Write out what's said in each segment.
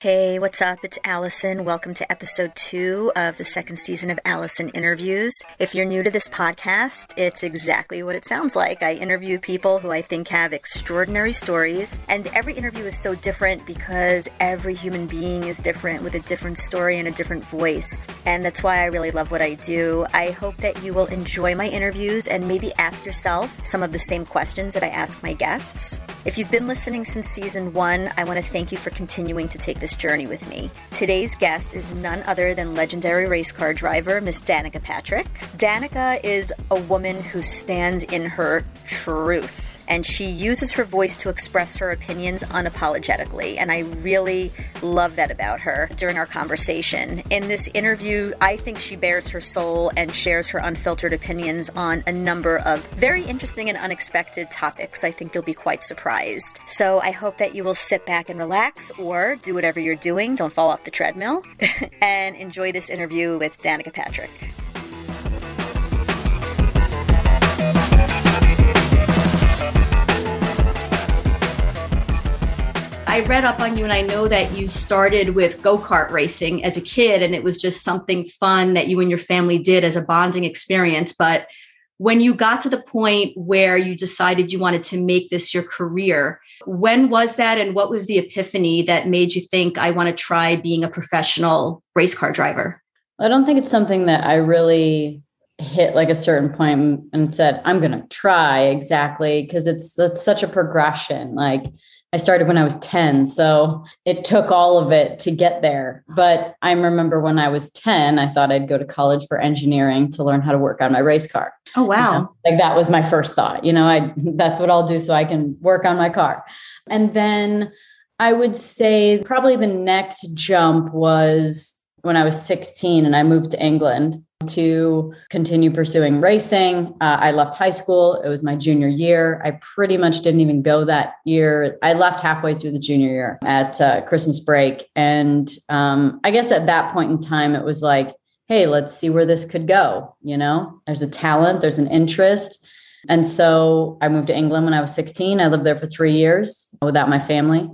Hey, what's up? It's Allison. Welcome to episode two of the second season of Allison Interviews. If you're new to this podcast, it's exactly what it sounds like. I interview people who I think have extraordinary stories, and every interview is so different because every human being is different with a different story and a different voice. And that's why I really love what I do. I hope that you will enjoy my interviews and maybe ask yourself some of the same questions that I ask my guests. If you've been listening since season one, I want to thank you for continuing to take this journey with me. Today's guest is none other than legendary race car driver Miss Danica Patrick. Danica is a woman who stands in her truth and she uses her voice to express her opinions unapologetically. And I really love that about her during our conversation. In this interview, I think she bares her soul and shares her unfiltered opinions on a number of very interesting and unexpected topics. I think you'll be quite surprised. So I hope that you will sit back and relax or do whatever you're doing. Don't fall off the treadmill and enjoy this interview with Danica Patrick. I read up on you and I know that you started with go kart racing as a kid and it was just something fun that you and your family did as a bonding experience. But when you got to the point where you decided you wanted to make this your career, when was that and what was the epiphany that made you think, I want to try being a professional race car driver? I don't think it's something that I really hit like a certain point and said, I'm going to try exactly because it's that's such a progression. Like I started when I was 10. So it took all of it to get there. But I remember when I was 10, I thought I'd go to college for engineering to learn how to work on my race car. Oh, wow. You know, like that was my first thought. You know, I that's what I'll do so I can work on my car. And then I would say probably the next jump was when I was 16 and I moved to England to continue pursuing racing. Uh, I left high school. It was my junior year. I pretty much didn't even go that year. I left halfway through the junior year at uh, Christmas break. And um, I guess at that point in time, it was like, hey, let's see where this could go. You know, there's a talent, there's an interest. And so I moved to England when I was 16. I lived there for three years without my family.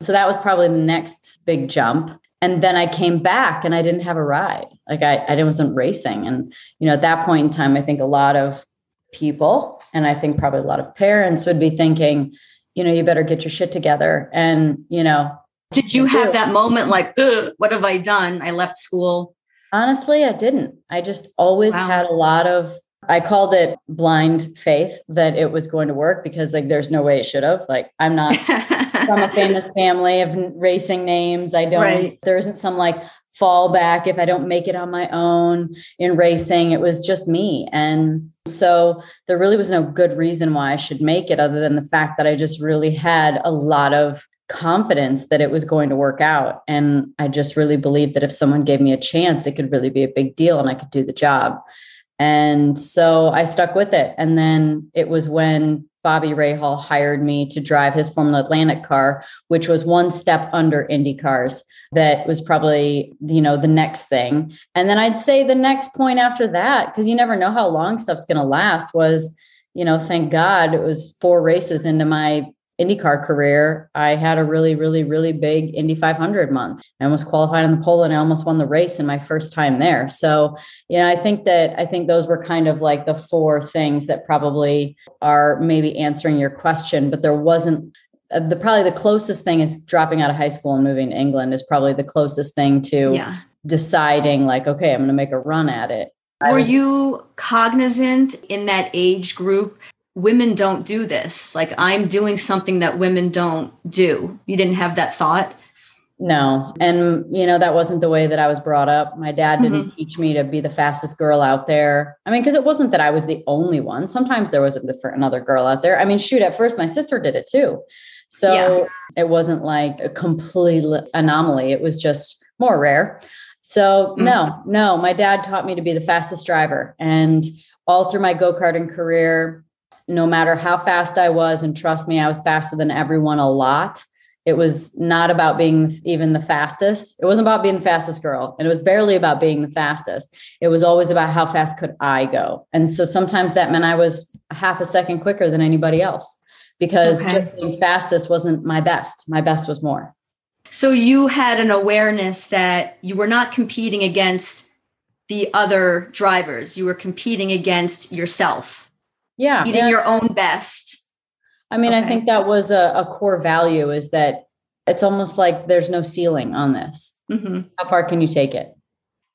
So that was probably the next big jump and then I came back and I didn't have a ride. Like I, I wasn't racing. And, you know, at that point in time, I think a lot of people, and I think probably a lot of parents would be thinking, you know, you better get your shit together. And, you know, did you have that moment like, what have I done? I left school. Honestly, I didn't. I just always wow. had a lot of I called it blind faith that it was going to work because like there's no way it should have. Like I'm not from a famous family of racing names. I don't right. there isn't some like fallback if I don't make it on my own in racing. It was just me. And so there really was no good reason why I should make it other than the fact that I just really had a lot of confidence that it was going to work out. And I just really believed that if someone gave me a chance, it could really be a big deal and I could do the job. And so I stuck with it. And then it was when Bobby Rahal hired me to drive his Formula Atlantic car, which was one step under Indy cars. That was probably, you know, the next thing. And then I'd say the next point after that, because you never know how long stuff's going to last, was, you know, thank God it was four races into my IndyCar career, I had a really, really, really big Indy 500 month. I almost qualified on the pole and I almost won the race in my first time there. So, you know, I think that I think those were kind of like the four things that probably are maybe answering your question, but there wasn't uh, the probably the closest thing is dropping out of high school and moving to England is probably the closest thing to yeah. deciding like, okay, I'm going to make a run at it. Were you cognizant in that age group women don't do this. Like I'm doing something that women don't do. You didn't have that thought? No. And, you know, that wasn't the way that I was brought up. My dad didn't mm-hmm. teach me to be the fastest girl out there. I mean, because it wasn't that I was the only one. Sometimes there was another girl out there. I mean, shoot, at first my sister did it too. So yeah. it wasn't like a complete anomaly. It was just more rare. So mm-hmm. no, no, my dad taught me to be the fastest driver. And all through my go-karting career, no matter how fast I was, and trust me, I was faster than everyone a lot. It was not about being even the fastest. It wasn't about being the fastest girl. And it was barely about being the fastest. It was always about how fast could I go. And so sometimes that meant I was half a second quicker than anybody else because okay. just being fastest wasn't my best. My best was more. So you had an awareness that you were not competing against the other drivers, you were competing against yourself. Yeah. Beating yeah. your own best I mean, okay. I think that was a, a, core value is that it's almost like there's no ceiling on this. Mm-hmm. How far can you take it?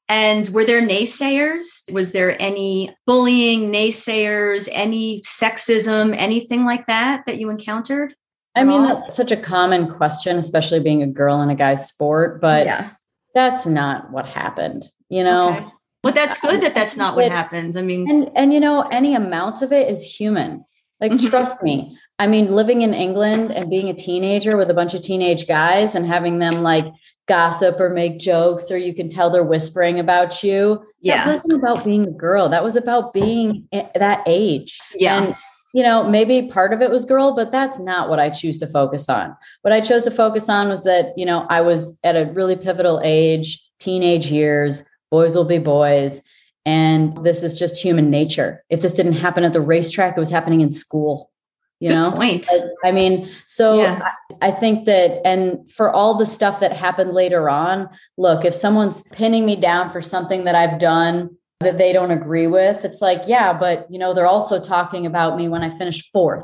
And were there naysayers? Was there any bullying, naysayers, any sexism, anything like that that you encountered? I mean, all? that's such a common question, especially being a girl in a guy's sport, but yeah. that's not what happened, you know? Okay. Well, that's good that that's not what happens. I mean, and, and you know, any amount of it is human. Like, mm-hmm. trust me, I mean, living in England and being a teenager with a bunch of teenage guys and having them like gossip or make jokes, or you can tell they're whispering about you. Yeah. That wasn't about being a girl. That was about being that age. Yeah. And, you know, maybe part of it was girl, but that's not what I choose to focus on. What I chose to focus on was that, you know, I was at a really pivotal age, teenage years, boys will be boys. And this is just human nature. If this didn't happen at the racetrack, it was happening in school you Good know point i mean so yeah. I, I think that and for all the stuff that happened later on look if someone's pinning me down for something that i've done that they don't agree with it's like yeah but you know they're also talking about me when i finished fourth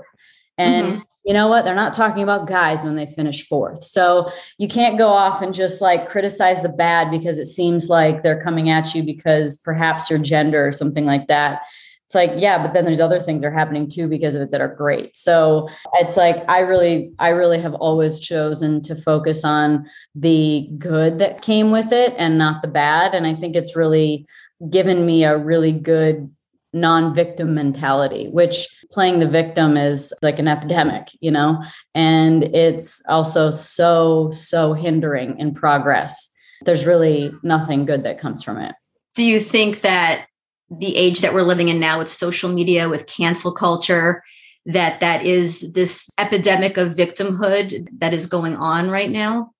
and mm-hmm. you know what? They're not talking about guys when they finish fourth. So you can't go off and just like criticize the bad because it seems like they're coming at you because perhaps your gender or something like that. It's like yeah but then there's other things that are happening too because of it that are great. So it's like i really i really have always chosen to focus on the good that came with it and not the bad. And i think it's really given me a really good non-victim mentality which playing the victim is like an epidemic you know? And it's also so so hindering in progress. There's really nothing good that comes from it. Do you think that the age that we're living in now with social media with cancel culture that that is this epidemic of victimhood that is going on right now?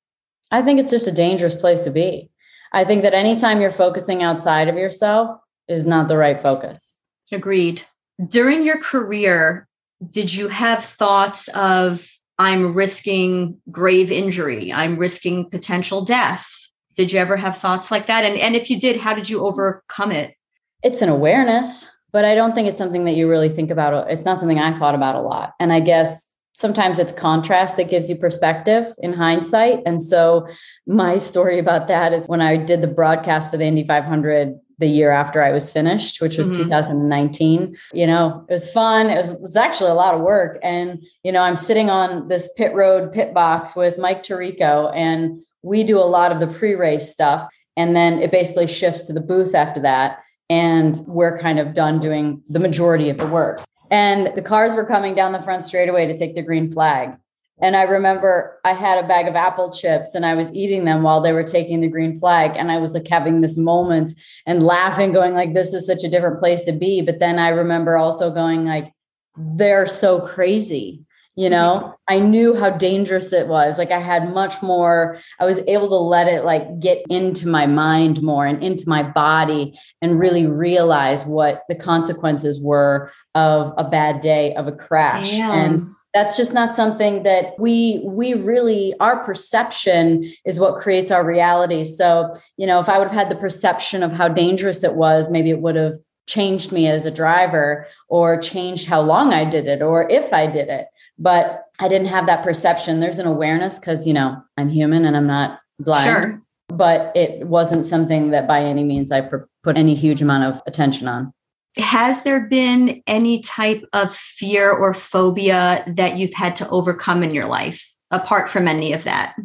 I think it's just a dangerous place to be. I think that anytime you're focusing outside of yourself is not the right focus agreed during your career did you have thoughts of i'm risking grave injury i'm risking potential death did you ever have thoughts like that and and if you did how did you overcome it it's an awareness, but I don't think it's something that you really think about. It's not something I thought about a lot. And I guess sometimes it's contrast that gives you perspective in hindsight. And so my story about that is when I did the broadcast for the Indy 500 the year after I was finished, which was mm-hmm. 2019. You know, it was fun. It was, it was actually a lot of work. And, you know, I'm sitting on this pit road pit box with Mike Tirico, and we do a lot of the pre race stuff. And then it basically shifts to the booth after that and we're kind of done doing the majority of the work. And the cars were coming down the front straightaway to take the green flag. And I remember I had a bag of apple chips and I was eating them while they were taking the green flag. And I was like having this moment and laughing, going like, this is such a different place to be. But then I remember also going like, they're so crazy you know mm-hmm. i knew how dangerous it was like i had much more i was able to let it like get into my mind more and into my body and really realize what the consequences were of a bad day of a crash Damn. and that's just not something that we we really our perception is what creates our reality so you know if i would have had the perception of how dangerous it was maybe it would have changed me as a driver or changed how long I did it or if I did it. But I didn't have that perception. There's an awareness because, you know, I'm human and I'm not blind. Sure. But it wasn't something that by any means I put any huge amount of attention on. Has there been any type of fear or phobia that you've had to overcome in your life apart from any of that?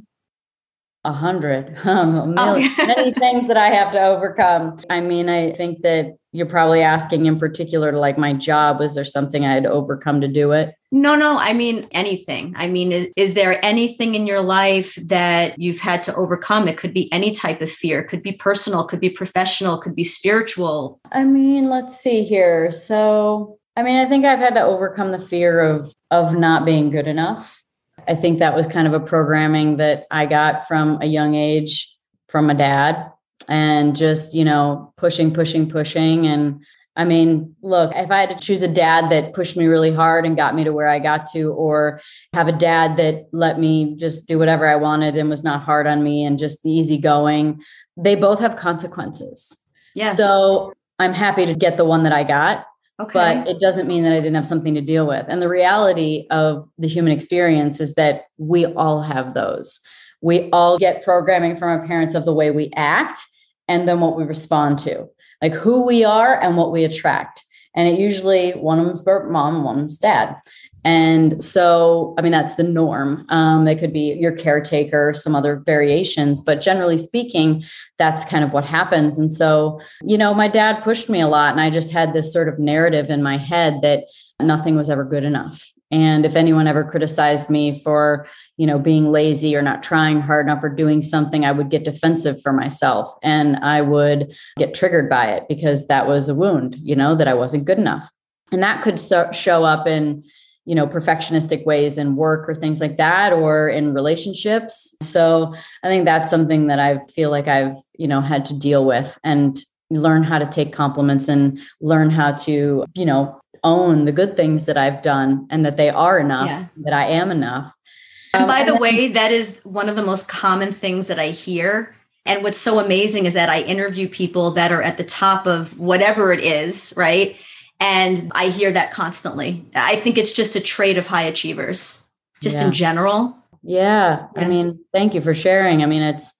A hundred, um, a million, oh. many things that I have to overcome. I mean, I think that you're probably asking in particular to like my job was there something i had overcome to do it No, no. I mean, anything. I mean, is, is there anything in your life that you've had to overcome? It could be any type of fear, it could be personal, could be professional, could be spiritual. I mean, let's see here. So, I mean, I think I've had to overcome the fear of of not being good enough. I think that was kind of a programming that I got from a young age from a dad and just, you know, pushing, pushing, pushing and I mean, look, if I had to choose a dad that pushed me really hard and got me to where I got to, or have a dad that let me just do whatever I wanted and was not hard on me and just easygoing, they both have consequences. Yes. So I'm happy to get the one that I got. Okay. But it doesn't mean that I didn't have something to deal with. And the reality of the human experience is that we all have those. We all get programming from our parents of the way we act and then what we respond to like who we are and what we attract. And it usually one of them's mom, one of them's dad. And so, I mean, that's the norm. Um, they could be your caretaker, some other variations, but generally speaking, that's kind of what happens. And so, you know, my dad pushed me a lot, and I just had this sort of narrative in my head that nothing was ever good enough. And if anyone ever criticized me for, you know, being lazy or not trying hard enough or doing something, I would get defensive for myself and I would get triggered by it because that was a wound, you know, that I wasn't good enough. And that could so- show up in, you know, perfectionistic ways in work or things like that or in relationships. So I think that's something that I feel like I've, you know, had to deal with and learn how to take compliments and learn how to, you know, own the good things that I've done and that they are enough, yeah. that I am enough. And by um, the way, that is one of the most common things that I hear. And what's so amazing is that I interview people that are at the top of whatever it is, right? And I hear that constantly. I think it's just a trait of high achievers, just yeah. in general. Yeah. yeah. I mean, thank you for sharing. I mean, it's,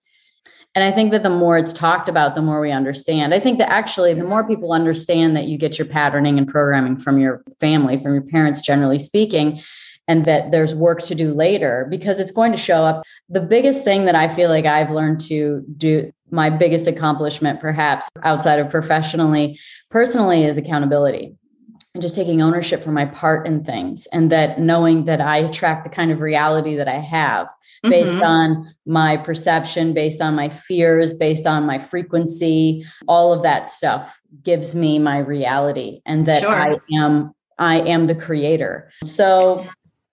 and I think that the more it's talked about, the more we understand. I think that actually, the more people understand that you get your patterning and programming from your family, from your parents, generally speaking, and that there's work to do later because it's going to show up. The biggest thing that I feel like I've learned to do, my biggest accomplishment, perhaps outside of professionally, personally, is accountability and just taking ownership for my part in things and that knowing that I attract the kind of reality that I have based mm-hmm. on my perception, based on my fears, based on my frequency, all of that stuff gives me my reality and that sure. I am I am the creator. So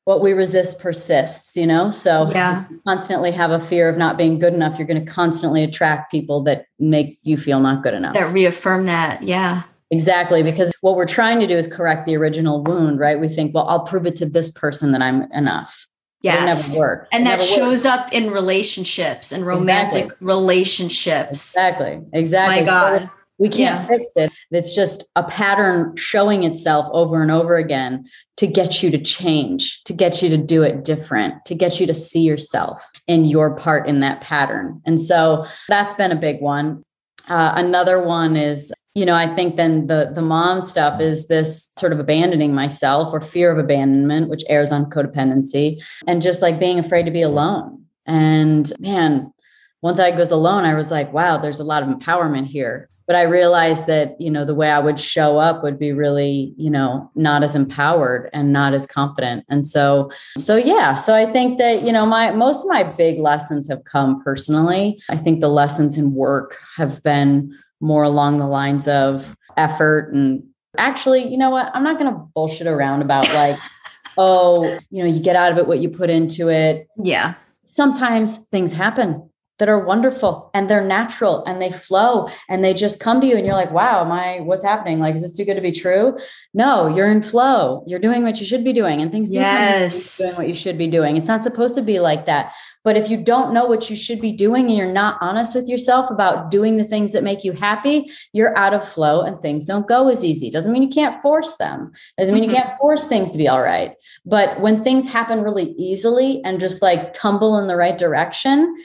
what we resist persists, you know? So yeah. constantly have a fear of not being good enough, you're going to constantly attract people that make you feel not good enough. That reaffirm that. Yeah. Exactly, because what we're trying to do is correct the original wound, right? We think, well, I'll prove it to this person that I'm enough. Yes. It never worked. And it that shows up in relationships and romantic exactly. relationships. Exactly. Exactly. My God. So we can't yeah. fix it. It's just a pattern showing itself over and over again to get you to change, to get you to do it different, to get you to see yourself in your part in that pattern. And so that's been a big one. Uh, another one is you know i think then the the mom stuff is this sort of abandoning myself or fear of abandonment which airs on codependency and just like being afraid to be alone. And man once i was alone i was like wow there's a lot of empowerment here. But i realized that you know the way i would show up would be really you know not as empowered and not as confident. And so so yeah. So i think that you know my most of my big lessons have come personally. I think the lessons in work have been more along the lines of effort and actually, you know what? I'm not going to bullshit around about like, oh, you know, you get out of it what you put into it. Yeah. Sometimes things happen that are wonderful and they're natural and they flow and they just come to you and you're like, wow, my what's happening? Like, is this too good to be true? No, you're in flow. You're doing what you should be doing and things do yes. doing what you should be doing. It's not supposed to be like that. But if you don't know what you should be doing and you're not honest with yourself about doing the things that make you happy, you're out of flow and things don't go as easy. Doesn't mean you can't force them. Doesn't mean mm-hmm. you can't force things to be all right. But when things happen really easily and just like tumble in the right direction,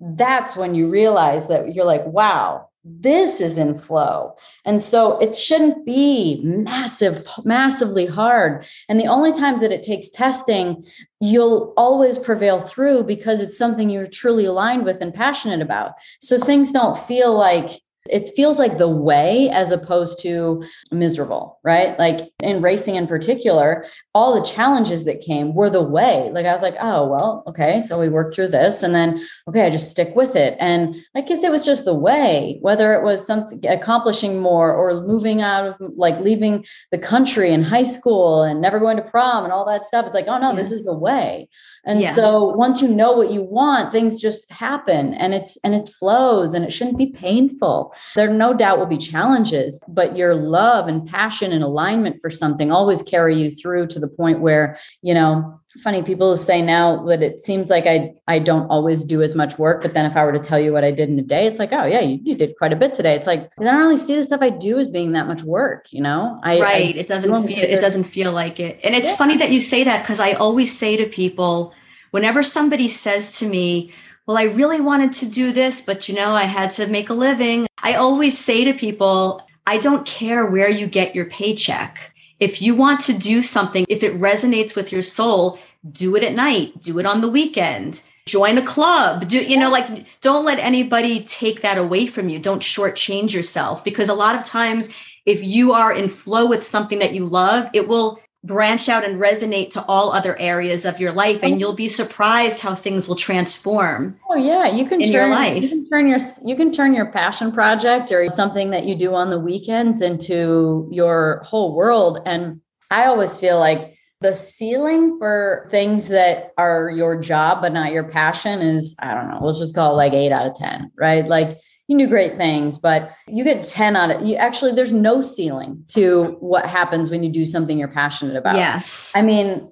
that's when you realize that you're like, wow, this is in flow. And so it shouldn't be massive, massively hard. And the only times that it takes testing, you'll always prevail through because it's something you're truly aligned with and passionate about. So things don't feel like it feels like the way as opposed to miserable, right? Like in racing in particular, all the challenges that came were the way. Like I was like, oh, well, okay. So we worked through this and then, okay, I just stick with it. And I guess it was just the way, whether it was something accomplishing more or moving out of like leaving the country in high school and never going to prom and all that stuff. It's like, oh no, yeah. this is the way. And yeah. so once you know what you want, things just happen and it's and it flows and it shouldn't be painful. There no doubt will be challenges, but your love and passion and alignment for something always carry you through to the point where, you know, it's funny people say now that it seems like I I don't always do as much work, but then if I were to tell you what I did in a day, it's like, oh yeah, you, you did quite a bit today. It's like I don't really see the stuff I do as being that much work, you know? I right. I, it doesn't feel it doesn't feel like it. And it's yeah. funny that you say that because I always say to people, whenever somebody says to me, well, I really wanted to do this, but you know, I had to make a living. I always say to people, I don't care where you get your paycheck. If you want to do something, if it resonates with your soul, do it at night, do it on the weekend, join a club. Do you know, like don't let anybody take that away from you. Don't shortchange yourself because a lot of times if you are in flow with something that you love, it will branch out and resonate to all other areas of your life and you'll be surprised how things will transform oh yeah. You can turn, your life. you can turn your you can turn your passion project or something that you do on the weekends into your whole world. And i always feel like the ceiling for things that are your job but not your passion is i don't know let's just call it like 8 out of 10 right like you do great things, but you get 10 out of you actually there's no ceiling to what happens when you do something you're passionate about. Yes. I mean,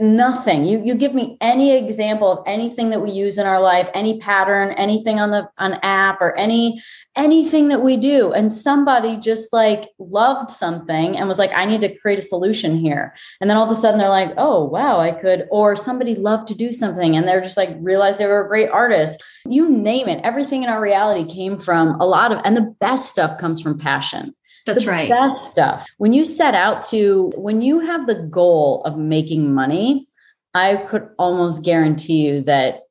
nothing. You you give me any example of anything that we use in our life any pattern anything on the on app or any anything that we do. And somebody just like loved something and was like i need to create a solution here. And then all of a sudden they're like oh wow i could or somebody loved to do something and they're just like realized they were a great artist. You name it. Everything in our reality came from a lot of and the best stuff comes from passion that's the right. Best stuff. When you set out to, when you have the goal of making money, I could almost guarantee you that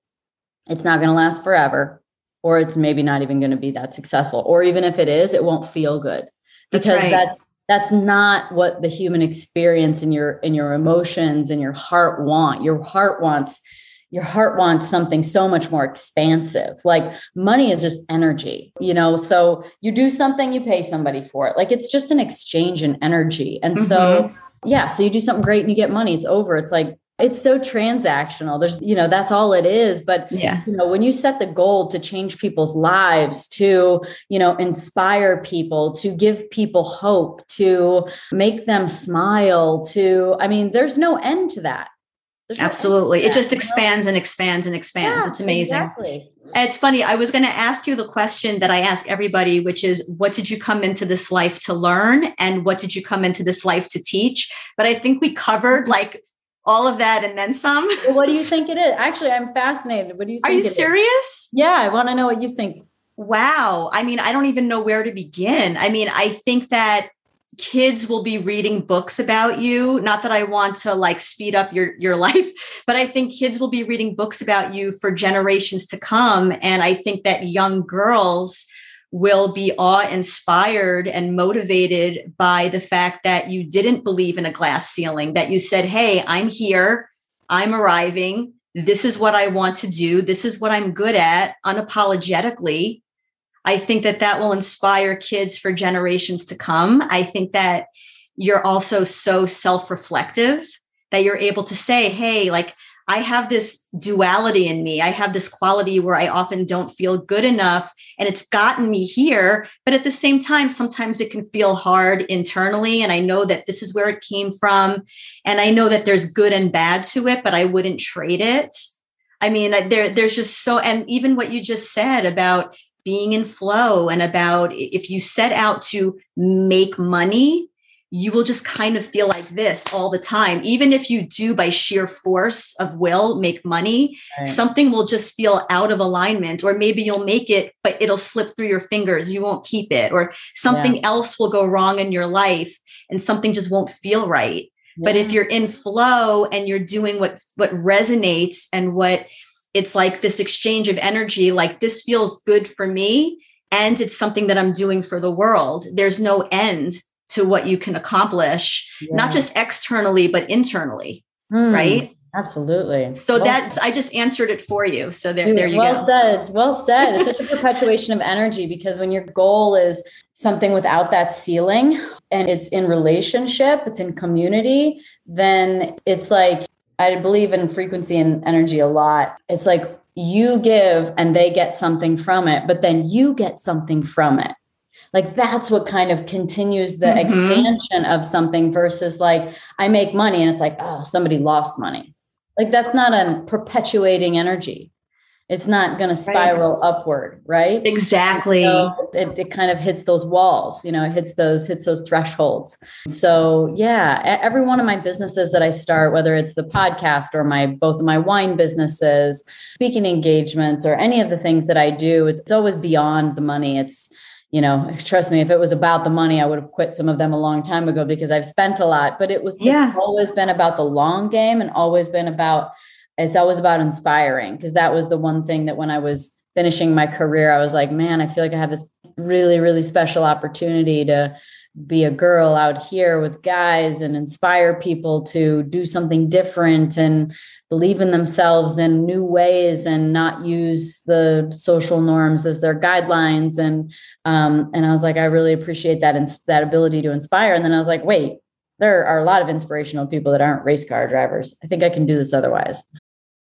it's not going to last forever, or it's maybe not even going to be that successful. Or even if it is, it won't feel good because that's, right. that, that's not what the human experience and your in your emotions and your heart want. Your heart wants your heart wants something so much more expansive. Like money is just energy, you know? So you do something, you pay somebody for it. Like it's just an exchange in energy. And mm-hmm. so, yeah, so you do something great and you get money, it's over. It's like, it's so transactional. There's, you know, that's all it is. But, yeah. you know, when you set the goal to change people's lives, to, you know, inspire people, to give people hope, to make them smile, to, I mean, there's no end to that. Absolutely. It just expands and expands and expands. Yeah, it's amazing. Exactly. It's funny. I was going to ask you the question that I ask everybody, which is what did you come into this life to learn? And what did you come into this life to teach? But I think we covered like all of that and then some. Well, what do you think it is? Actually, I'm fascinated. What do you think? Are you serious? Is? Yeah, I want to know what you think. Wow. I mean, I don't even know where to begin. I mean, I think that kids will be reading books about you. Not that i want to like speed up your your life but i think kids will be reading books about you for generations to come. And i think that young girls will be awe inspired and motivated by the fact that you didn't believe in a glass ceiling that you said hey i'm here. I'm arriving. This is what i want to do. This is what i'm good at unapologetically I think that that will inspire kids for generations to come. I think that you're also so self reflective that you're able to say, hey, like, I have this duality in me. I have this quality where I often don't feel good enough and it's gotten me here. But at the same time, sometimes it can feel hard internally. And I know that this is where it came from. And I know that there's good and bad to it, but I wouldn't trade it. I mean, there, there's just so, and even what you just said about being in flow and about if you set out to make money, you will just kind of feel like this all the time. Even if you do by sheer force of will make money, right. something will just feel out of alignment, or maybe you'll make it, but it'll slip through your fingers. You won't keep it, or something yeah. else will go wrong in your life and something just won't feel right. Yeah. But if you're in flow and you're doing what what resonates and what it's like this exchange of energy like this feels good for me and it's something that I'm doing for the world, there's no end to what you can accomplish, yeah. not just externally, but internally. Mm, right. Absolutely. So well, that's I just answered it for you. So there, there you well go. Well said. Well said. It's such a perpetuation of energy because when your goal is something without that ceiling and it's in relationship, it's in community, then it's like I believe in frequency and energy a lot. It's like you give and they get something from it, but then you get something from it. Like that's what kind of continues the mm-hmm. expansion of something versus like I make money and it's like, oh, somebody lost money. Like that's not a perpetuating energy. It's not going to spiral right. upward, right? Exactly. So it, it kind of hits those walls, you know, it hits those hits those thresholds. So yeah, every one of my businesses that I start, whether it's the podcast or my both of my wine businesses, speaking engagements, or any of the things that I do, it's, it's always beyond the money. It's you know, trust me, if it was about the money, I would have quit some of them a long time ago because I've spent a lot. But it was yeah. always been about the long game and always been about it's always about inspiring because that was the one thing that when I was finishing my career, I was like, man, I feel like I have this really, really special opportunity to be a girl out here with guys and inspire people to do something different and believe in themselves in new ways and not use the social norms as their guidelines. And um, and I was like I really appreciate that and that ability to inspire. And then I was like wait there are a lot of inspirational people that aren't race car drivers. I think I can do this otherwise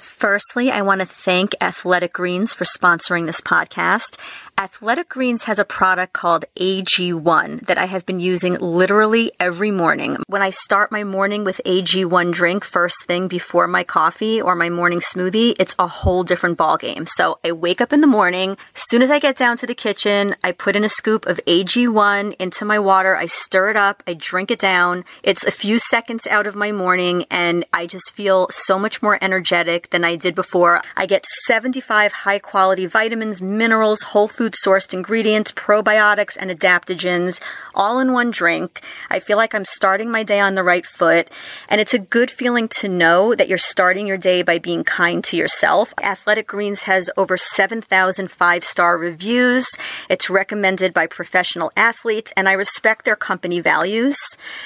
Firstly, I want to thank Athletic Greens for sponsoring this podcast. Athletic Greens has a product called AG1 that I have been using literally every morning. When I start my morning with AG1 drink first thing before my coffee or my morning smoothie, it's a whole different ballgame. So I wake up in the morning. As soon as I get down to the kitchen, I put in a scoop of AG1 into my water. I stir it up. I drink it down. It's a few seconds out of my morning and I just feel so much more energetic than I did before. I get 75 high quality vitamins, minerals, whole food sourced ingredients, probiotics, and adaptogens all in one drink. I feel like I'm starting my day on the right foot. And it's a good feeling to know that you're starting your day by being kind to yourself. Athletic Greens has over 7,000 five star reviews. It's recommended by professional athletes, and I respect their company values.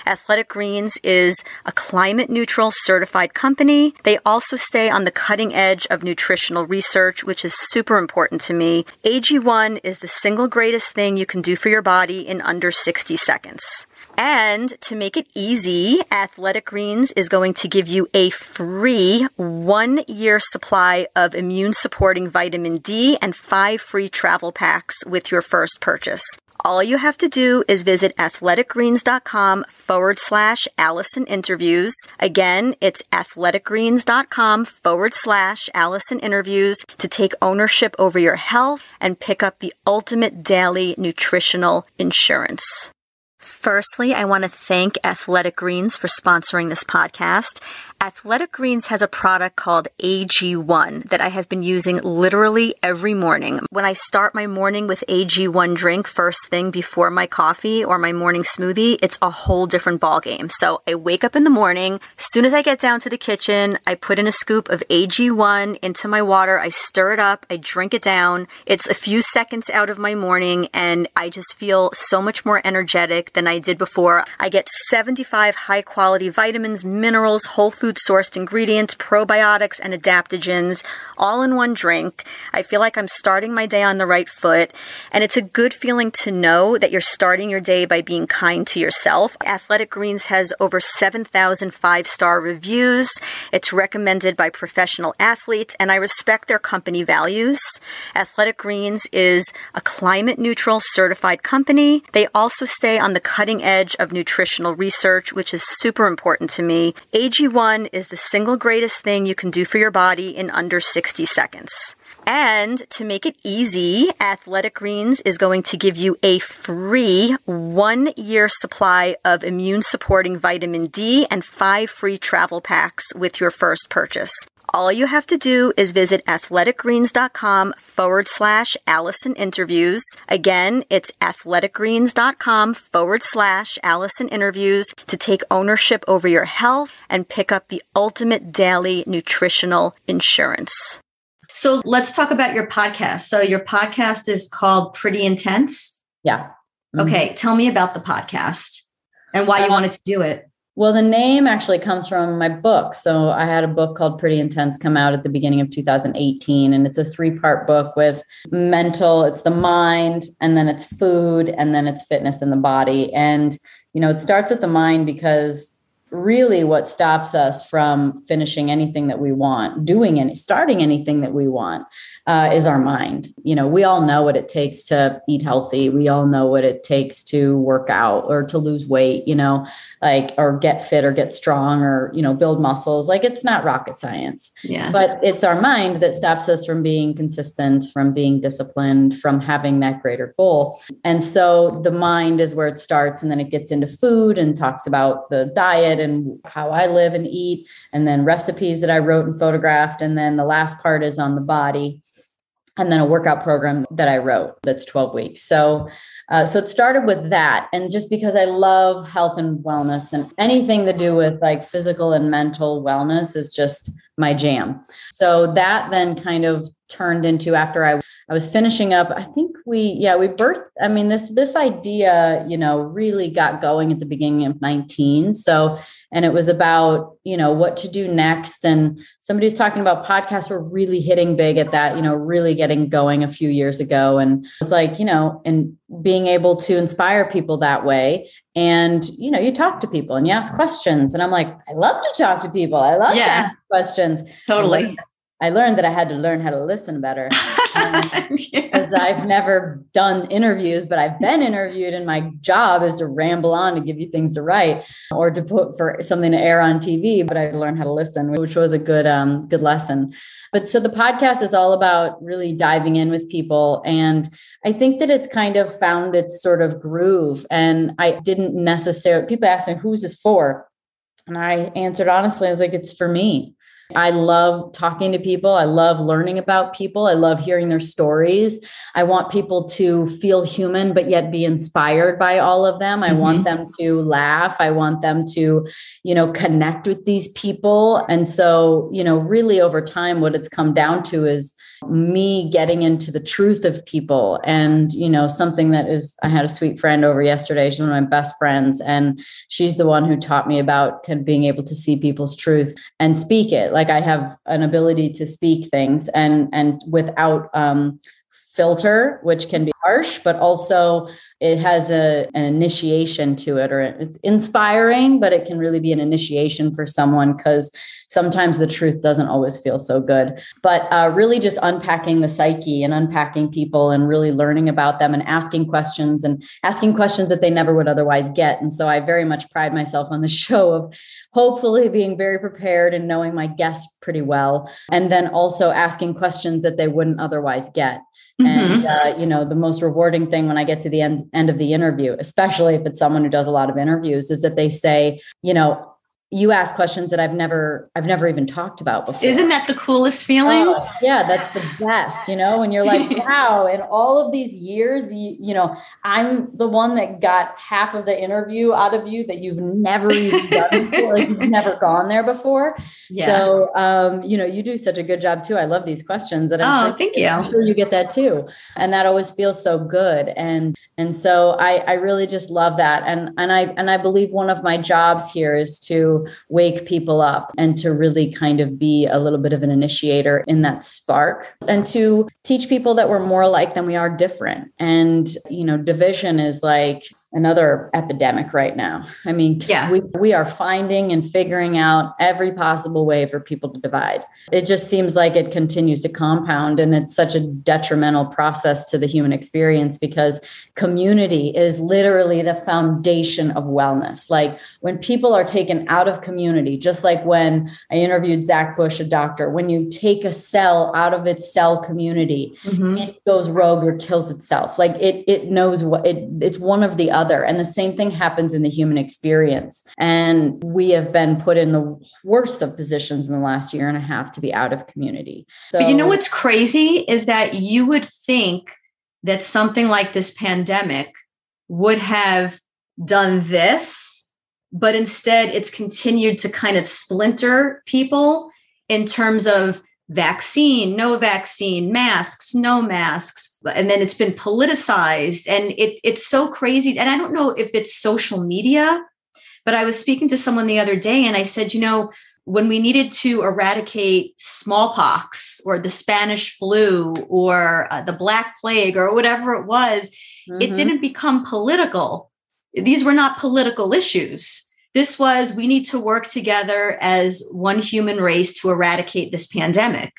Athletic Greens is a climate neutral certified company. They also stay on the cutting edge of nutritional research, which is super important to me. AG1 is the single greatest thing you can do for your body in under 60 seconds. And to make it easy, Athletic Greens is going to give you a free one year supply of immune supporting vitamin D and five free travel packs with your first purchase. All you have to do is visit athleticgreens.com forward slash Allison interviews. Again, it's athleticgreens.com forward slash Allison interviews to take ownership over your health and pick up the ultimate daily nutritional insurance. Firstly, I want to thank Athletic Greens for sponsoring this podcast. Athletic Greens has a product called AG1 that I have been using literally every morning. When I start my morning with AG1 drink first thing before my coffee or my morning smoothie, it's a whole different ballgame. So I wake up in the morning. As soon as I get down to the kitchen, I put in a scoop of AG1 into my water. I stir it up. I drink it down. It's a few seconds out of my morning and I just feel so much more energetic than I did before. I get 75 high quality vitamins, minerals, whole food food sourced ingredients, probiotics, and adaptogens all in one drink. I feel like I'm starting my day on the right foot. And it's a good feeling to know that you're starting your day by being kind to yourself. Athletic Greens has over 7,000 five star reviews. It's recommended by professional athletes, and I respect their company values. Athletic Greens is a climate neutral certified company. They also stay on the cutting edge of nutritional research, which is super important to me. AG1 is the single greatest thing you can do for your body in under 60 seconds. And to make it easy, Athletic Greens is going to give you a free one year supply of immune supporting vitamin D and five free travel packs with your first purchase. All you have to do is visit athleticgreens.com forward slash Allison interviews. Again, it's athleticgreens.com forward slash Allison interviews to take ownership over your health and pick up the ultimate daily nutritional insurance. So let's talk about your podcast. So your podcast is called Pretty Intense. Yeah. Mm-hmm. Okay. Tell me about the podcast and why you uh, wanted to do it. Well, the name actually comes from my book. So I had a book called Pretty Intense come out at the beginning of 2018. And it's a three part book with mental, it's the mind, and then it's food, and then it's fitness in the body. And, you know, it starts with the mind because really what stops us from finishing anything that we want, doing any, starting anything that we want, uh, is our mind. You know, we all know what it takes to eat healthy. We all know what it takes to work out or to lose weight. You know, like or get fit or get strong or you know build muscles. Like it's not rocket science. Yeah. But it's our mind that stops us from being consistent, from being disciplined, from having that greater goal. And so the mind is where it starts, and then it gets into food and talks about the diet and how I live and eat, and then recipes that I wrote and photographed. And then the last part is on the body. And then a workout program that I wrote that's 12 weeks. So uh, so it started with that. And just because I love health and wellness and anything to do with like physical and mental wellness is just my jam. So that then kind of turned into after I I was finishing up. I think we yeah we birthed. I mean this this idea you know really got going at the beginning of 19. So and it was about you know what to do next. And somebody's talking about podcasts were really hitting big at that you know really getting going a few years ago. And it was like you know and being able to inspire people that way and you know you talk to people and you ask questions and i'm like i love to talk to people i love yeah. to ask questions totally I learned that I had to learn how to listen better because um, I've never done interviews, but I've been interviewed, and my job is to ramble on to give you things to write or to put for something to air on TV. But I learned how to listen, which was a good um, good lesson. But so the podcast is all about really diving in with people, and I think that it's kind of found its sort of groove. And I didn't necessarily. People ask me, "Who's this for?" And I answered honestly, I was like, "It's for me." I love talking to people. I love learning about people. I love hearing their stories. I want people to feel human, but yet be inspired by all of them. I mm-hmm. want them to laugh. I want them to, you know, connect with these people. And so, you know, really over time, what it's come down to is me getting into the truth of people and you know something that is i had a sweet friend over yesterday. She's one of my best friends and she's the one who taught me about kind of being able to see people's truth and speak it. Like i have an ability to speak things and and without um filter which can be harsh but also it has a, an initiation to it or it's inspiring but it can really be an initiation for someone because sometimes the truth doesn't always feel so good. But uh, really just unpacking the psyche and unpacking people and really learning about them and asking questions and asking questions that they never would otherwise get. And so i very much pride myself on the show of hopefully being very prepared and knowing my guests pretty well and then also asking questions that they wouldn't otherwise get. Mm-hmm. And uh, you know, the most rewarding thing when I get to the end end of the interview, especially if it's someone who does a lot of interviews, is that they say, you know, you ask questions that I've never I've never even talked about before. Isn't that the coolest feeling? Oh, yeah, that's the best, you know, when you're like, wow, in all of these years, you, you know, I'm the one that got half of the interview out of you that you've never even done before, you've never gone there before. Yeah. So um, you know, you do such a good job too. I love these questions that I'm oh, sure, thank you. I'm sure you get that too. And that always feels so good. And and so I I really just love that. And and I and I believe one of my jobs here is to wake people up and to really kind of be a little bit of an initiator in that spark and to teach people that we're more alike than we are different. And, you know, division is like, another epidemic right now. I mean, yeah. we, we are finding and figuring out every possible way for people to divide. It just seems like it continues to compound and it's such a detrimental process to the human experience because community is literally the foundation of wellness. Like when people are taken out of community, just like when I interviewed Zach Bush, a doctor, when you take a cell out of its cell community, mm-hmm. it goes rogue or kills itself. Like it, it knows what it, it's one of the other other. And the same thing happens in the human experience. And we have been put in the worst of positions in the last year and a half to be out of community. So, but you know what's crazy is that you would think that something like this pandemic would have done this, but instead it's continued to kind of splinter people in terms of vaccine, no vaccine, masks, no masks. And then it's been politicized and it, it's so crazy. And I don't know if it's social media, but I was speaking to someone the other day and I said, you know, when we needed to eradicate smallpox or the Spanish flu or uh, the Black Plague or whatever it was, mm-hmm. it didn't become political. These were not political issues this was we need to work together as one human race to eradicate this pandemic.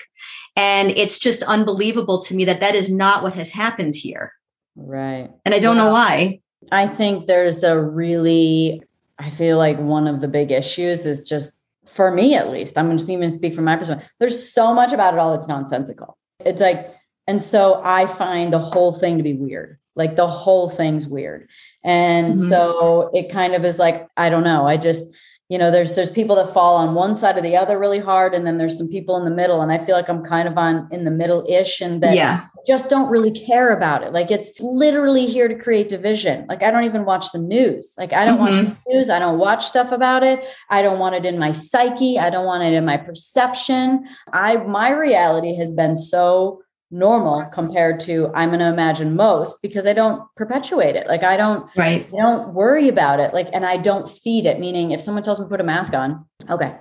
And it's just unbelievable to me that that is not what has happened here. Right. And I don't know why. I think there's a really, I feel like one of the big issues is just for me at least, I'm just even speak from my perspective. There's so much about it all that's nonsensical. It's like, and so I find the whole thing to be weird. Like the whole thing's weird. And mm-hmm. so it kind of is like, I don't know. I just, you know, there's there's people that fall on one side or the other really hard, and then there's some people in the middle. And I feel like I'm kind of on in the middle-ish and that yeah. just don't really care about it. Like it's literally here to create division. Like I don't even watch the news. Like I don't mm-hmm. watch the news. I don't watch stuff about it. I don't want it in my psyche. I don't want it in my perception. I my reality has been so normal compared to I'm going to imagine most because I don't perpetuate it. Like I don't, right. I don't worry about it. Like, and I don't feed it. Meaning if someone tells me to put a mask on, okay,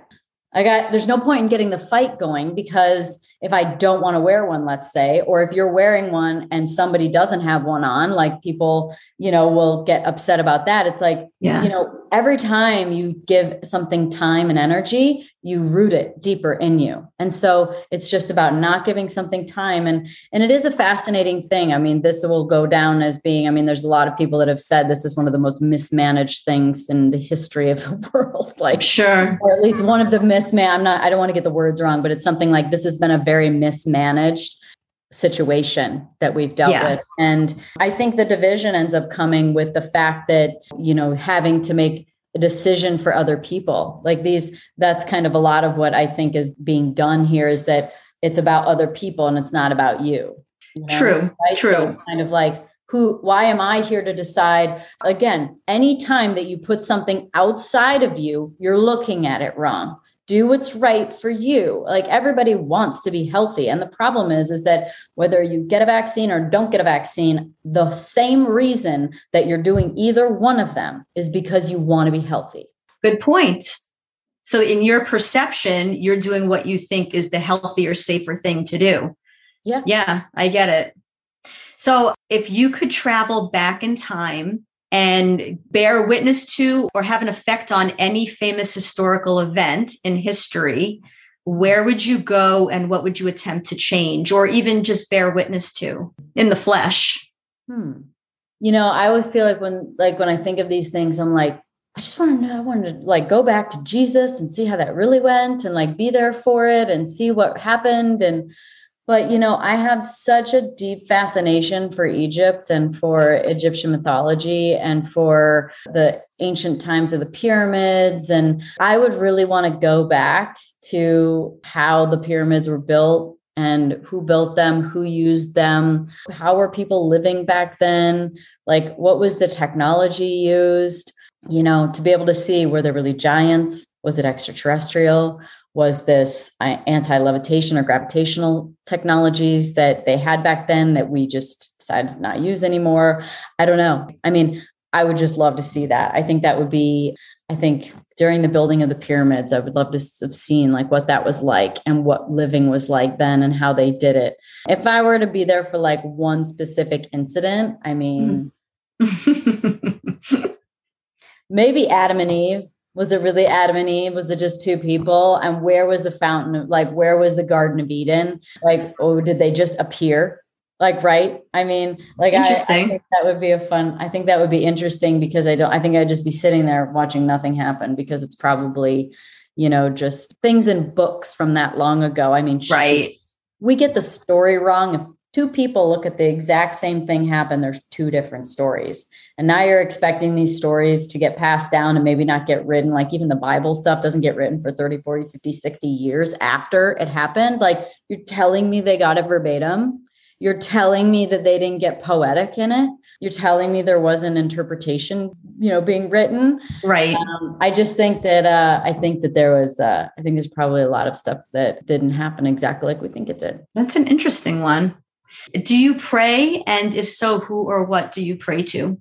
I got, there's no point in getting the fight going because if I don't want to wear one, let's say, or if you're wearing one and somebody doesn't have one on, like people, you know, will get upset about that. It's like, yeah. you know, every time you give something time and energy, you root it deeper in you. And so it's just about not giving something time. And and it is a fascinating thing. I mean, this will go down as being, I mean, there's a lot of people that have said this is one of the most mismanaged things in the history of the world. Like sure. Or at least one of the misman, I'm not, I don't want to get the words wrong, but it's something like this has been a very mismanaged situation that we've dealt yeah. with and i think the division ends up coming with the fact that you know having to make a decision for other people like these that's kind of a lot of what i think is being done here is that it's about other people and it's not about you, you know? true right? true so it's kind of like who why am i here to decide again anytime that you put something outside of you you're looking at it wrong do what's right for you. Like everybody wants to be healthy. And the problem is is that whether you get a vaccine or don't get a vaccine the same reason that you're doing either one of them is because you want to be healthy. Good point. So in your perception you're doing what you think is the healthier safer thing to do. Yeah. Yeah i get it. So if you could travel back in time and bear witness to or have an effect on any famous historical event in history, where would you go and what would you attempt to change or even just bear witness to in the flesh? Hmm. You know, I always feel like when like when I think of these things, I'm like, I just want to know, I want to like go back to Jesus and see how that really went and like be there for it and see what happened. And but, you know, I have such a deep fascination for Egypt and for Egyptian mythology and for the ancient times of the pyramids. And I would really want to go back to how the pyramids were built and who built them, who used them, how were people living back then, like what was the technology used, you know, to be able to see were there really giants? Was it extraterrestrial? Was this uh, anti-levitation or gravitational technologies that they had back then that we just decided to not use anymore. I don't know. I mean i would just love to see that. I think that would be i think during the building of the pyramids i would love to have seen like what that was like and what living was like then and how they did it. If i were to be there for like one specific incident i mean mm. Maybe Adam and Eve. Was it really Adam and Eve? Was it just two people? And where was the fountain? Of, like, where was the Garden of Eden? Like, oh, did they just appear? Like, right? I mean, like, interesting. I, I that would be a fun. I think that would be interesting because I don't. I think I'd just be sitting there watching nothing happen because it's probably, you know, just things in books from that long ago. I mean, right. we get the story wrong if two people look at the exact same thing happen. There's two different stories. And now you're expecting these stories to get passed down and maybe not get written. Like even the bible stuff doesn't get written for 30 40 50 60 years after it happened. Like you're telling me they got it verbatim. You're telling me that they didn't get poetic in it. You're telling me there was an interpretation you know being written. Right. Um, i just think that uh, i think that there was uh, i think there's probably a lot of stuff that didn't happen exactly like we think it did. That's an interesting one do you pray? And if so, who or what do you pray to?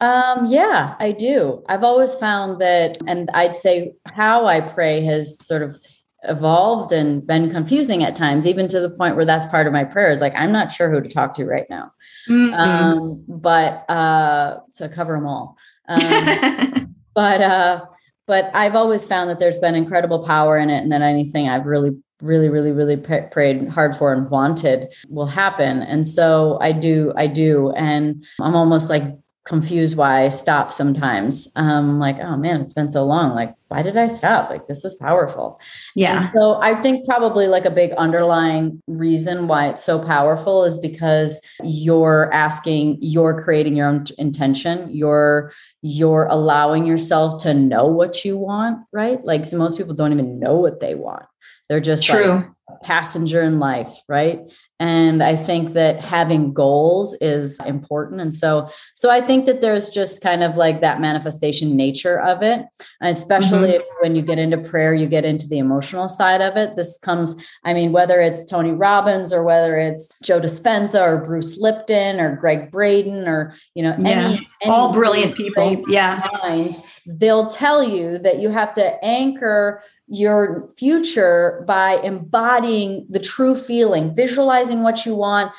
Um, yeah, I do. I've always found that, and I'd say how I pray has sort of evolved and been confusing at times, even to the point where that's part of my prayers. Like, I'm not sure who to talk to right now. Mm-hmm. Um, but uh, so I cover them all. Um, but uh, but I've always found that there's been incredible power in it, and that anything I've really really really really prayed hard for and wanted will happen. And so i do i do. And i'm almost like confused why i stop sometimes. Um like oh man it's been so long. Like why did i stop? Like this is powerful. Yeah. And so i think probably like a big underlying reason why it's so powerful is because you're asking you're creating your own intention. You're you're allowing yourself to know what you want right? Like so most people don't even know what they want they're just true. Like a passenger in life, right? And I think that having goals is important. And so, so I think that there's just kind of like that manifestation nature of it, especially mm-hmm. when you get into prayer, you get into the emotional side of it. This comes, I mean, whether it's Tony Robbins or whether it's Joe Dispenza or Bruce Lipton or Gregg Braden or, you know, yeah. any, any all brilliant people. Yeah. Minds, they'll tell you that you have to anchor your future by embodying the true feeling, visualizing what you want,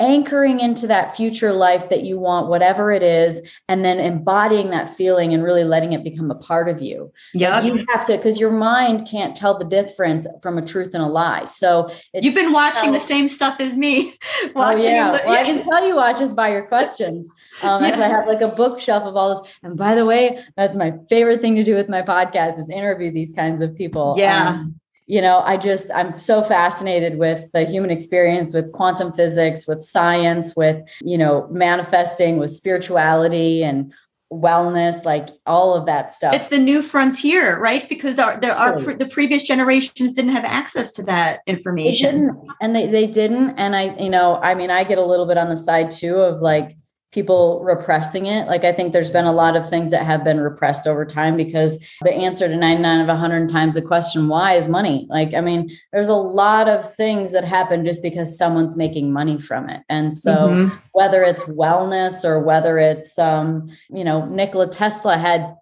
anchoring into that future life that you want, whatever it is, and then embodying that feeling and really letting it become a part of you. Yeah. You have to, because your mind can't tell the difference from a truth and a lie. So you've been watching the same stuff as me. watching oh, yeah. well, I can tell you watch just by your questions. Um, yeah. I have like a bookshelf of all this. And by the way, that's my favorite thing to do with my podcast is interview these kinds of people. Yeah. Um, you know i just i'm so fascinated with the human experience with quantum physics with science with you know manifesting with spirituality and wellness like all of that stuff. It's the new frontier right? Because our, there are the previous generations didn't have access to that information. And they, they didn't and i you know i mean i get a little bit on the side too of like people repressing it. Like I think there's been a lot of things that have been repressed over time because the answer to 99 of 100 times the question why is money. Like I mean, there's a lot of things that happen just because someone's making money from it. And so mm-hmm. whether it's wellness or whether it's um, you know, Nikola Tesla had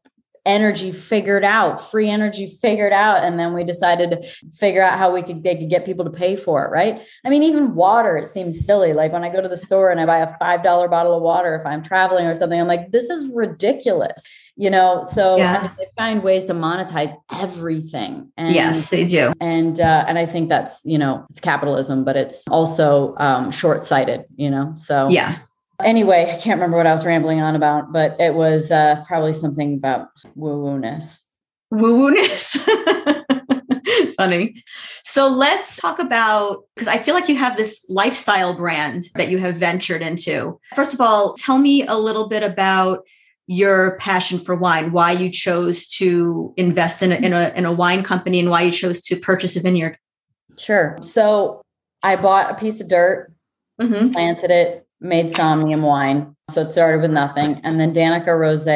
energy figured out, free energy figured out. And then we decided to figure out how we could, they could get people to pay for it. Right. I mean, even water, it seems silly. Like when I go to the store and I buy a $5 bottle of water, if I'm traveling or something, I'm like, this is ridiculous. You know, so yeah. I mean, they find ways to monetize everything. And, yes, they do. And uh, and I think that's you know it's capitalism, but it's also um, short sighted. You know, so yeah, Anyway, I can't remember what I was rambling on about, but it was uh, probably something about woo woo ness. Woo woo ness. Funny. So let's talk about because I feel like you have this lifestyle brand that you have ventured into. First of all, tell me a little bit about your passion for wine, why you chose to invest in a, in a, in a wine company and why you chose to purchase a vineyard. Sure. So I bought a piece of dirt, mm-hmm. planted it, made Somnium wine. So it started with nothing. And then Danica Rose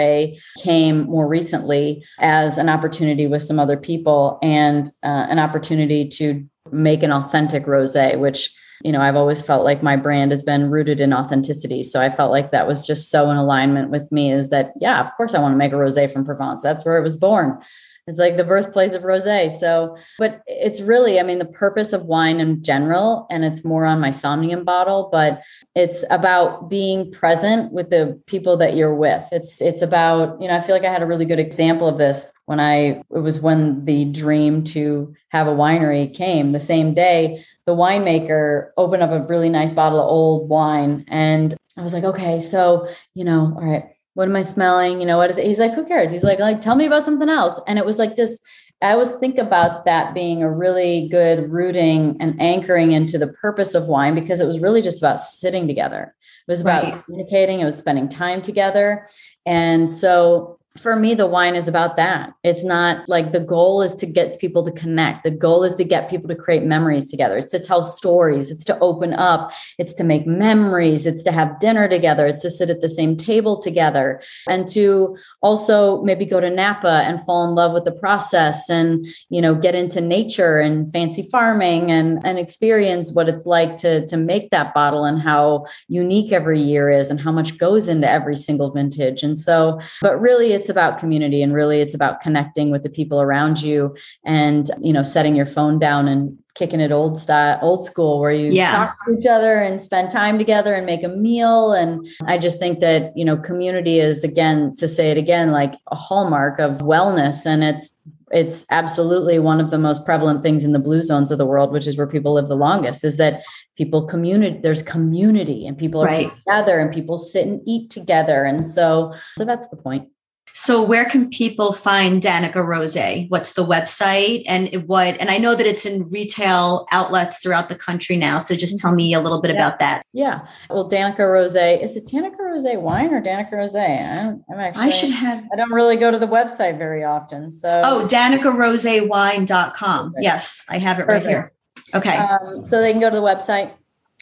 came more recently as an opportunity with some other people and uh, an opportunity to make an authentic rose, which you know, I've always felt like my brand has been rooted in authenticity. So I felt like that was just so in alignment with me is that, yeah, of course I want to make a rosé from Provence. That's where it was born. It's like the birthplace of rosé. So, but it's really, I mean, the purpose of wine in general, and it's more on my Somnium bottle, but it's about being present with the people that you're with. It's it's about, you know, I feel like I had a really good example of this when I it was when the dream to have a winery came the same day the winemaker opened up a really nice bottle of old wine and I was like, okay, so, you know, all right, what am I smelling? You know, what is it? He's like, who cares? He's like, like, tell me about something else. And it was like this, I always think about that being a really good rooting and anchoring into the purpose of wine because it was really just about sitting together. It was about right. communicating, it was spending time together. And so for me, the wine is about that. It's not like the goal is to get people to connect. The goal is to get people to create memories together. It's to tell stories. It's to open up. It's to make memories. It's to have dinner together. It's to sit at the same table together and to also maybe go to Napa and fall in love with the process and, you know, get into nature and fancy farming and, and experience what it's like to, to make that bottle and how unique every year is and how much goes into every single vintage. And so, but really, it's about community and really it's about connecting with the people around you and you know setting your phone down and kicking it old style old school where you yeah. talk to each other and spend time together and make a meal and i just think that you know community is again to say it again like a hallmark of wellness and it's it's absolutely one of the most prevalent things in the blue zones of the world which is where people live the longest is that people community there's community and people are right. together and people sit and eat together and so so that's the point so where can people find Danica Rosé? What's the website and what? And I know that it's in retail outlets throughout the country now. So just tell me a little bit yeah. about that. Yeah. Well, Danica Rosé, is it Danica Rosé wine or Danica Rosé? I'm, I'm actually, I should have, I don't really go to the website very often. So, oh, DanicaRoséWine.com. Yes, I have it Perfect. right here. Okay. Um, so they can go to the website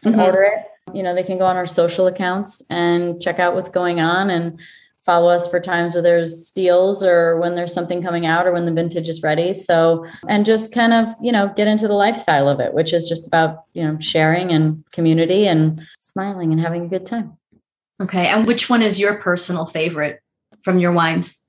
and mm-hmm. order it. You know, they can go on our social accounts and check out what's going on and follow us for times where there's deals or when there's something coming out or when the vintage is ready. So, and just kind of, you know, get into the lifestyle of it, which is just about, you know, sharing and community and smiling and having a good time. Okay. And which one is your personal favorite from your wines?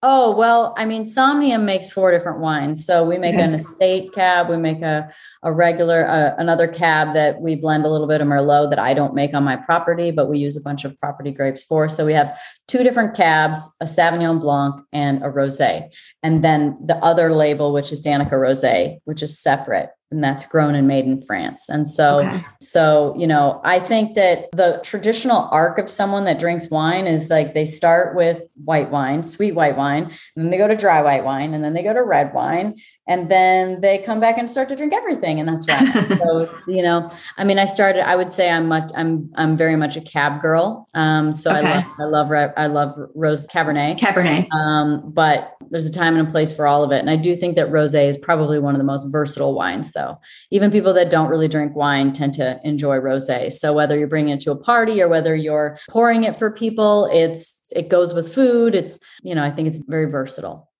Oh, well, I mean, Somnium makes four different wines. So we make an estate cab, we make a, a regular, uh, another cab that we blend a little bit of Merlot that I don't make on my property, but we use a bunch of property grapes for. So we have two different cabs, a Sauvignon Blanc and a Rosé. And then the other label, which is Danica Rosé, which is separate and that's grown and made in France. And so, okay. so, you know, I think that the traditional arc of someone that drinks wine is like they start with white wine, sweet white wine, and then they go to dry white wine, and then they go to red wine, and then they come back and start to drink everything and that's right so it's you know i mean i started i would say i'm much i'm i'm very much a cab girl um so okay. i love i love i love rose cabernet cabernet um but there's a time and a place for all of it and i do think that rosé is probably one of the most versatile wines though even people that don't really drink wine tend to enjoy rosé so whether you're bringing it to a party or whether you're pouring it for people it's it goes with food it's you know i think it's very versatile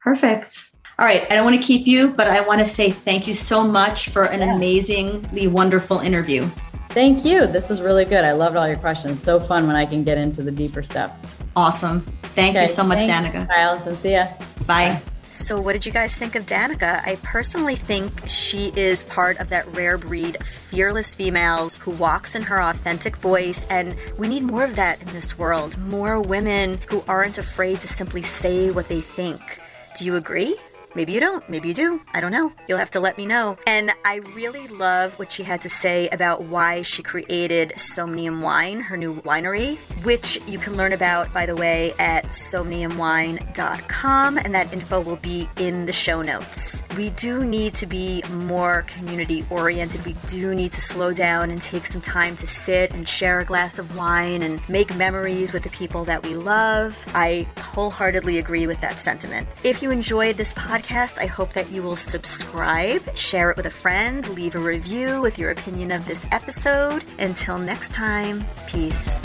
perfect all right. I don't want to keep you, but I want to say thank you so much for an yeah. amazingly wonderful interview. Thank you. This was really good. I loved all your questions. So fun when I can get into the deeper stuff. Awesome. Thank okay. you so much, Thanks. Danica. Bye, Allison. See ya. Bye. So, what did you guys think of Danica? I personally think she is part of that rare breed of fearless females who walks in her authentic voice, and we need more of that in this world. More women who aren't afraid to simply say what they think. Do you agree? Maybe you don't. Maybe you do. I don't know. You'll have to let me know. And I really love what she had to say about why she created Somnium Wine, her new winery, which you can learn about, by the way, at somniumwine.com. And that info will be in the show notes. We do need to be more community oriented. We do need to slow down and take some time to sit and share a glass of wine and make memories with the people that we love. I wholeheartedly agree with that sentiment. If you enjoyed this podcast, podcast. I hope that you will subscribe, share it with a friend, leave a review with your opinion of this episode. Until next time, peace.